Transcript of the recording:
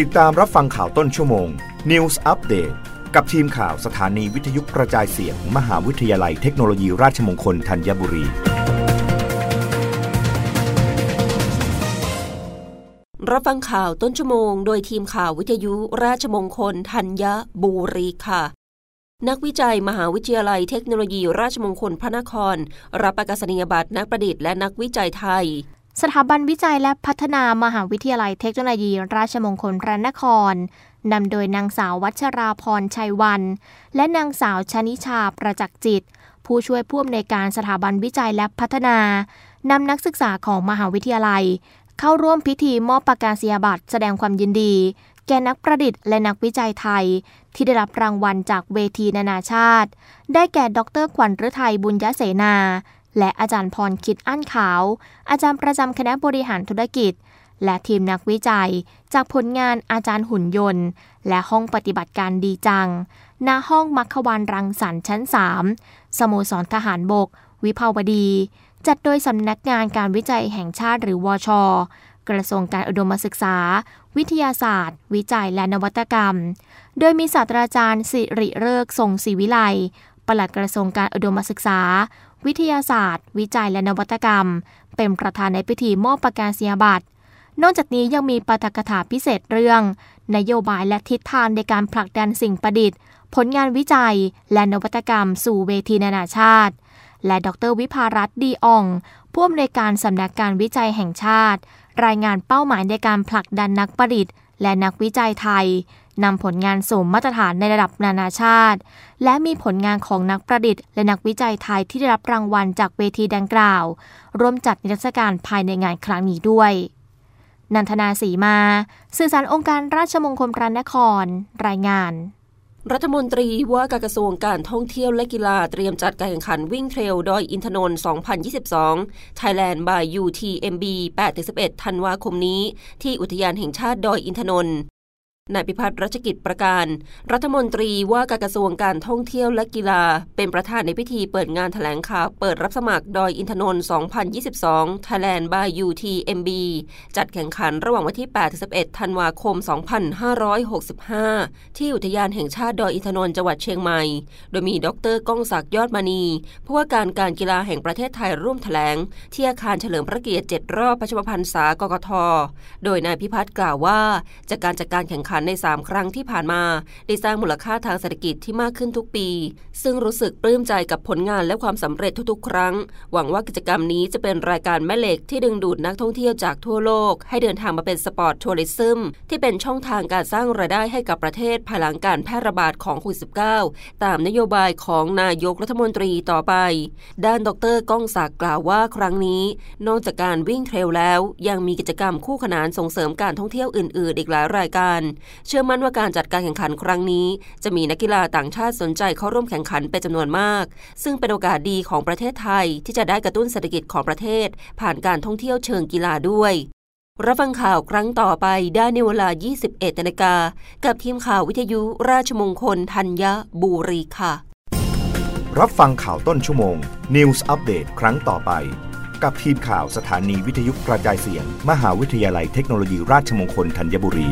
ติดตามรับฟังข่าวต้นชั่วโมง News Update กับทีมข่าวสถานีวิทยุกระจายเสียงมมหาวิทยาลัยเทคโนโลยีราชมงคลธัญบุรี รับฟังข่าวต้นชั่วโมง โดยทีมข่าววิทยุราชมงคลธัญบุรีค่ะ นักวิจัยมหาวิทยาลัยเทคโนโลยีราชมงคลพระนคร รับประกาศนียบัตรนักประดิษฐ์และนักวิจัยไทย สถาบันวิจัยและพัฒนามหาวิทยาลัยเทคโนโลยี ราชมงคลพระนครนำโดยนางสาววัชราพรชัยวัน และนางสาวชนิชาประจักษ์จิต ผู้ช่วยผู้อำนวยการสถาบันวิจัยและพัฒนานำนักศึกษาของมหาวิทยาลัย เข้าร่วมพิธีมอบประกาศนียบัตรแสดงความยินดี แก่นักประดิษฐ์และนักวิจัยไทย ที่ได้รับรางวัลจากเวทีนานาชาติ ได้แก่ ดรขวัญฤทัยบุญยเสนา และอาจารย์พรคิดอั้นขาว อาจารย์ประจำคณะบริหารธุรกิจ และทีมนักวิจัย จากผลงานอาจารย์หุ่นยนต์ และห้องปฏิบัติการดีจัง ณ ห้องมัคควานรังสรรค์ชั้น 3 สโมสรทหารบก วิภาวดี จัดโดยสำนักงานการวิจัยแห่งชาติหรือวอชกระทรวงการอุดมศึกษา วิทยาศาสตร์ วิจัยและนวัตกรรม โดยมีศาสตราจารย์สิริเริกทรงศรีวิไลปลัดกระทรวงการอุดมศึกษา วิทยาศาสตร์ วิจัยและนวัตกรรม เป็นประธานในพิธีมอบประกาศนียบัตรนอกจากนี้ยังมีปาฐกถาพิเศษเรื่อง นโยบายและทิศทางในการผลักดันสิ่งประดิษฐ์ ผลงานวิจัย และนวัตกรรมสู่เวทีนานาชาติ และดรวิภารัตน์ดีอองผู้อำนวยการสำนักการวิจัยแห่งชาติ รายงานเป้าหมายในการผลักดันนักประดิษฐ์ และนักวิจัยไทย นำผลงานสู่มาตรฐานในระดับนานาชาติ และมีผลงานของนักประดิษฐ์ และนักวิจัยไทยที่ได้รับรางวัลจากเวทีดังกล่าว ร่วมจัดนิทรรศการภายในงานครั้งนี้ด้วย นันทนาสีมา สื่อสารองค์การราชมงคลพระนคร รายงานรัฐมนตรีว่าการกระทรวงการท่องเที่ยวและกีฬาเตรียมจัดการแข่งขันวิ่งเทรลดอยอินทนนท์ 2022 Thailand by UTMB 8-11 ธันวาคมนี้ ที่อุทยานแห่งชาติดอยอินทนนท์ นายพิพัฒน์รัชกิจประการ รัฐมนตรีว่าการกระทรวงการท่องเที่ยวและกีฬา เป็นประธานในพิธีเปิดงานถแถลงข่าวเปิดรับสมัครดอยอินทนนท์ 2022 Thailand by UTMB จัดแข่งขันระหว่างวันที่ 8-11 ธันวาคม 2565 ที่อุทยานแห่งชาติดอยอินทนนท์จังหวัดเชียงใหม่ โดยมีดรก้องศักดิ์ยอดมณีผู้ว่าการการกีฬาแห่งประเทศไทยร่วมแถลง ที่อาคารเฉลิมพระเกียรติ 7 รอบพระชนมพรรษากกท โดยนายพิพัฒน์กล่าวว่าจากการจัดการแข่งขันใน 3 ครั้งที่ผ่านมา ได้สร้างมูลค่าทางเศรษฐกิจที่มากขึ้นทุกปี ซึ่งรู้สึกปลื้มใจกับผลงานและความสำเร็จทุกๆ ครั้ง หวังว่ากิจกรรมนี้จะเป็นรายการแม่เหล็กที่ดึงดูดนักท่องเที่ยวจากทั่วโลก ให้เดินทางมาเป็น sport tourism ที่เป็นช่องทางการสร้างรายได้ให้กับประเทศภายหลังการแพร่ระบาดของโควิด -19 ตามนโยบายของนายกรัฐมนตรีต่อไป ด้านดรก้องศักดิ์กล่าวว่าครั้งนี้ นอกจากการวิ่งเทรลแล้ว ยังมีกิจกรรมคู่ขนานส่งเสริมการท่องเที่ยวอื่น ๆ อีกหลายรายการเชื่อมั่นว่าการจัดการแข่งขันครั้งนี้ จะมีนักกีฬาต่างชาติสนใจเข้าร่วมแข่งขันเป็นจำนวนมาก ซึ่งเป็นโอกาสดีของประเทศไทยที่จะได้กระตุ้นเศรษฐกิจของประเทศ ผ่านการท่องเที่ยวเชิงกีฬาด้วยรับฟังข่าวครั้งต่อไปได้ในเวลา 21นาฬิกา กับทีมข่าววิทยุราชมงคลธัญบุรีค่ะ รับฟังข่าวต้นชั่วโมง News อัปเดตครั้งต่อไป กับทีมข่าวสถานีวิทยุกระจายเสียง มหาวิทยาลัยเทคโนโลยีราชมงคลธัญบุรี